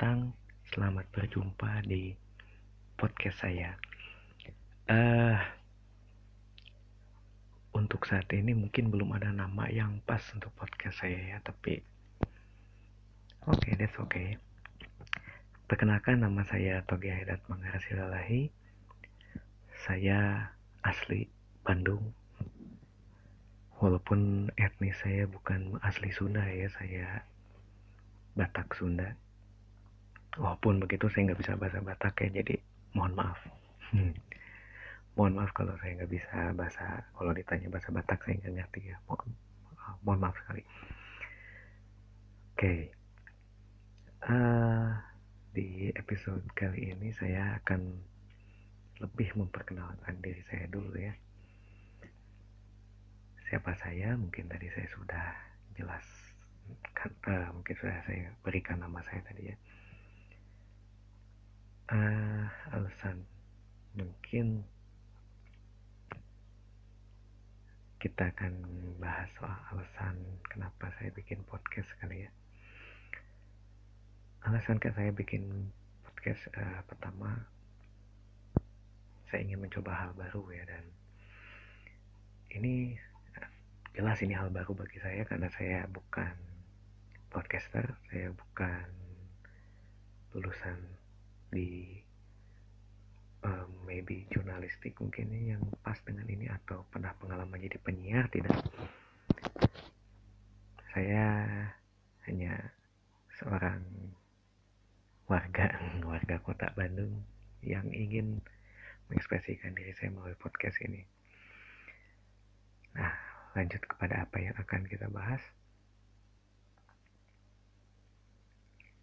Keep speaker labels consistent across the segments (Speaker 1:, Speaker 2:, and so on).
Speaker 1: datang, selamat berjumpa di podcast saya. Uh, untuk saat ini mungkin belum ada nama yang pas untuk podcast saya ya, tapi oke, okay, that's okay. Perkenalkan nama saya Togi Haidat Mangarasilalahi. Saya asli Bandung. Walaupun etnis saya bukan asli Sunda ya, saya Batak Sunda walaupun begitu saya nggak bisa bahasa Batak ya jadi mohon maaf. Hmm. mohon maaf kalau saya nggak bisa bahasa kalau ditanya bahasa Batak saya nggak ngerti ya. Mohon, mohon maaf sekali. Oke. Okay. uh, eh, di episode kali ini saya akan lebih memperkenalkan diri saya dulu ya. Siapa saya? Mungkin tadi saya sudah jelas kan, uh, mungkin sudah saya berikan nama saya tadi ya uh, alasan mungkin kita akan bahas soal alasan kenapa saya bikin podcast kali ya. Alasan kan saya bikin podcast uh, pertama saya ingin mencoba hal baru ya dan ini jelas ini hal baru bagi saya karena saya bukan podcaster saya bukan lulusan di um, maybe jurnalistik mungkin yang pas dengan ini atau pernah pengalaman jadi penyiar tidak. Saya hanya seorang warga warga kota Bandung yang ingin mengekspresikan diri saya melalui podcast ini. Nah lanjut kepada apa yang akan kita bahas.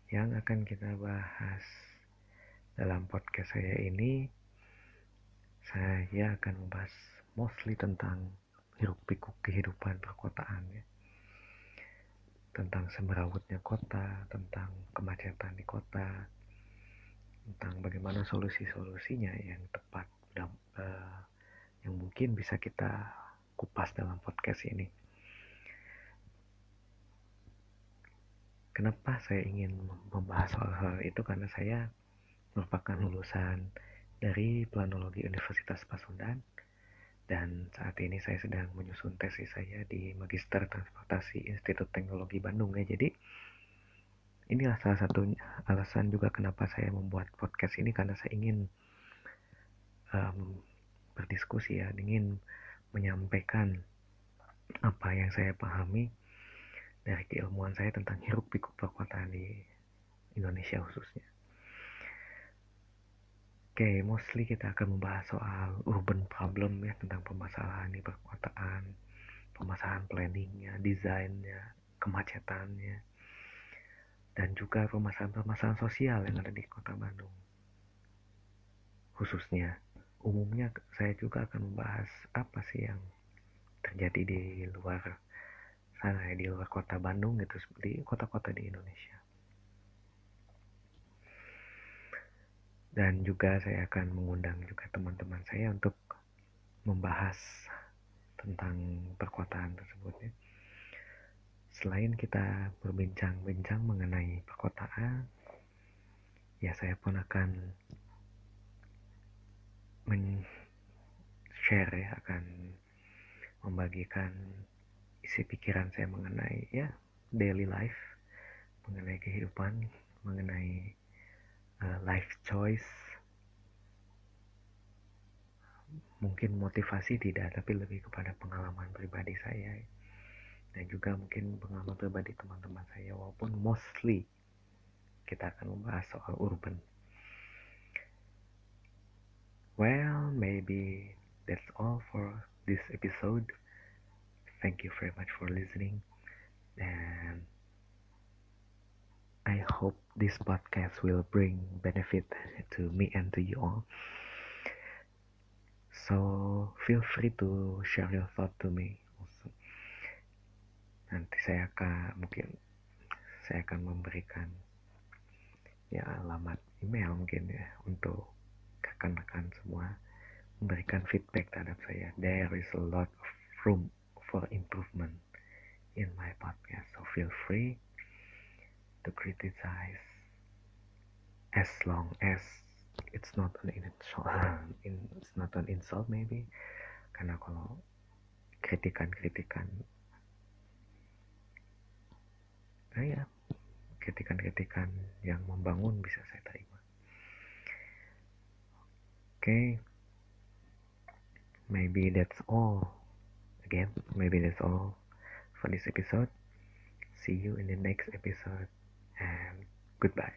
Speaker 1: Yang akan kita bahas dalam podcast saya ini, saya akan membahas mostly tentang hiruk pikuk kehidupan perkotaan ya. Tentang semrawutnya kota, tentang kemacetan di kota, tentang bagaimana solusi-solusinya yang tepat dan uh, yang mungkin bisa kita kupas dalam podcast ini. Kenapa saya ingin membahas soal-soal itu karena saya merupakan lulusan dari Planologi Universitas Pasundan. Dan saat ini saya sedang menyusun tesis saya di Magister Transportasi Institut Teknologi Bandung ya. Jadi inilah salah satu alasan juga kenapa saya membuat podcast ini karena saya ingin um, berdiskusi ya. Ingin menyampaikan apa yang saya pahami dari keilmuan saya tentang hiruk pikuk perkotaan di Indonesia khususnya Oke, okay, mostly kita akan membahas soal urban problem ya tentang permasalahan di perkotaan, permasalahan planningnya, desainnya, kemacetannya, dan juga permasalahan-permasalahan sosial yang ada di kota Bandung. Khususnya, umumnya saya juga akan membahas apa sih yang terjadi di luar sana ya, di luar kota Bandung gitu, di kota-kota di Indonesia. Dan juga saya akan mengundang juga teman-teman saya untuk membahas tentang perkotaan tersebut ya. Selain kita berbincang-bincang mengenai perkotaan, ya saya pun akan men-share ya, akan membagikan isi pikiran saya mengenai ya daily life, mengenai kehidupan, mengenai life choice. Mungkin motivasi tidak tapi lebih kepada pengalaman pribadi saya. Dan juga mungkin pengalaman pribadi teman-teman saya walaupun mostly kita akan membahas soal urban. Well maybe that's all for this episode. Thank you very much for listening. And I hope this podcast will bring benefit to me and to you all. So feel free to share your thought to me also. Nanti saya akan mungkin saya akan memberikan ya alamat email mungkin ya untuk rekan-rekan semua memberikan feedback terhadap saya. There is a lot of room for improvement in my podcast. So feel free to criticize as long as it's not an insult it's not an insult maybe. Karena kalau kritikan-kritikan nah ya kritikan-kritikan yang membangun bisa saya terima. Oke. Okay. maybe that's all. Again maybe that's all for this episode. See you in the next episode and goodbye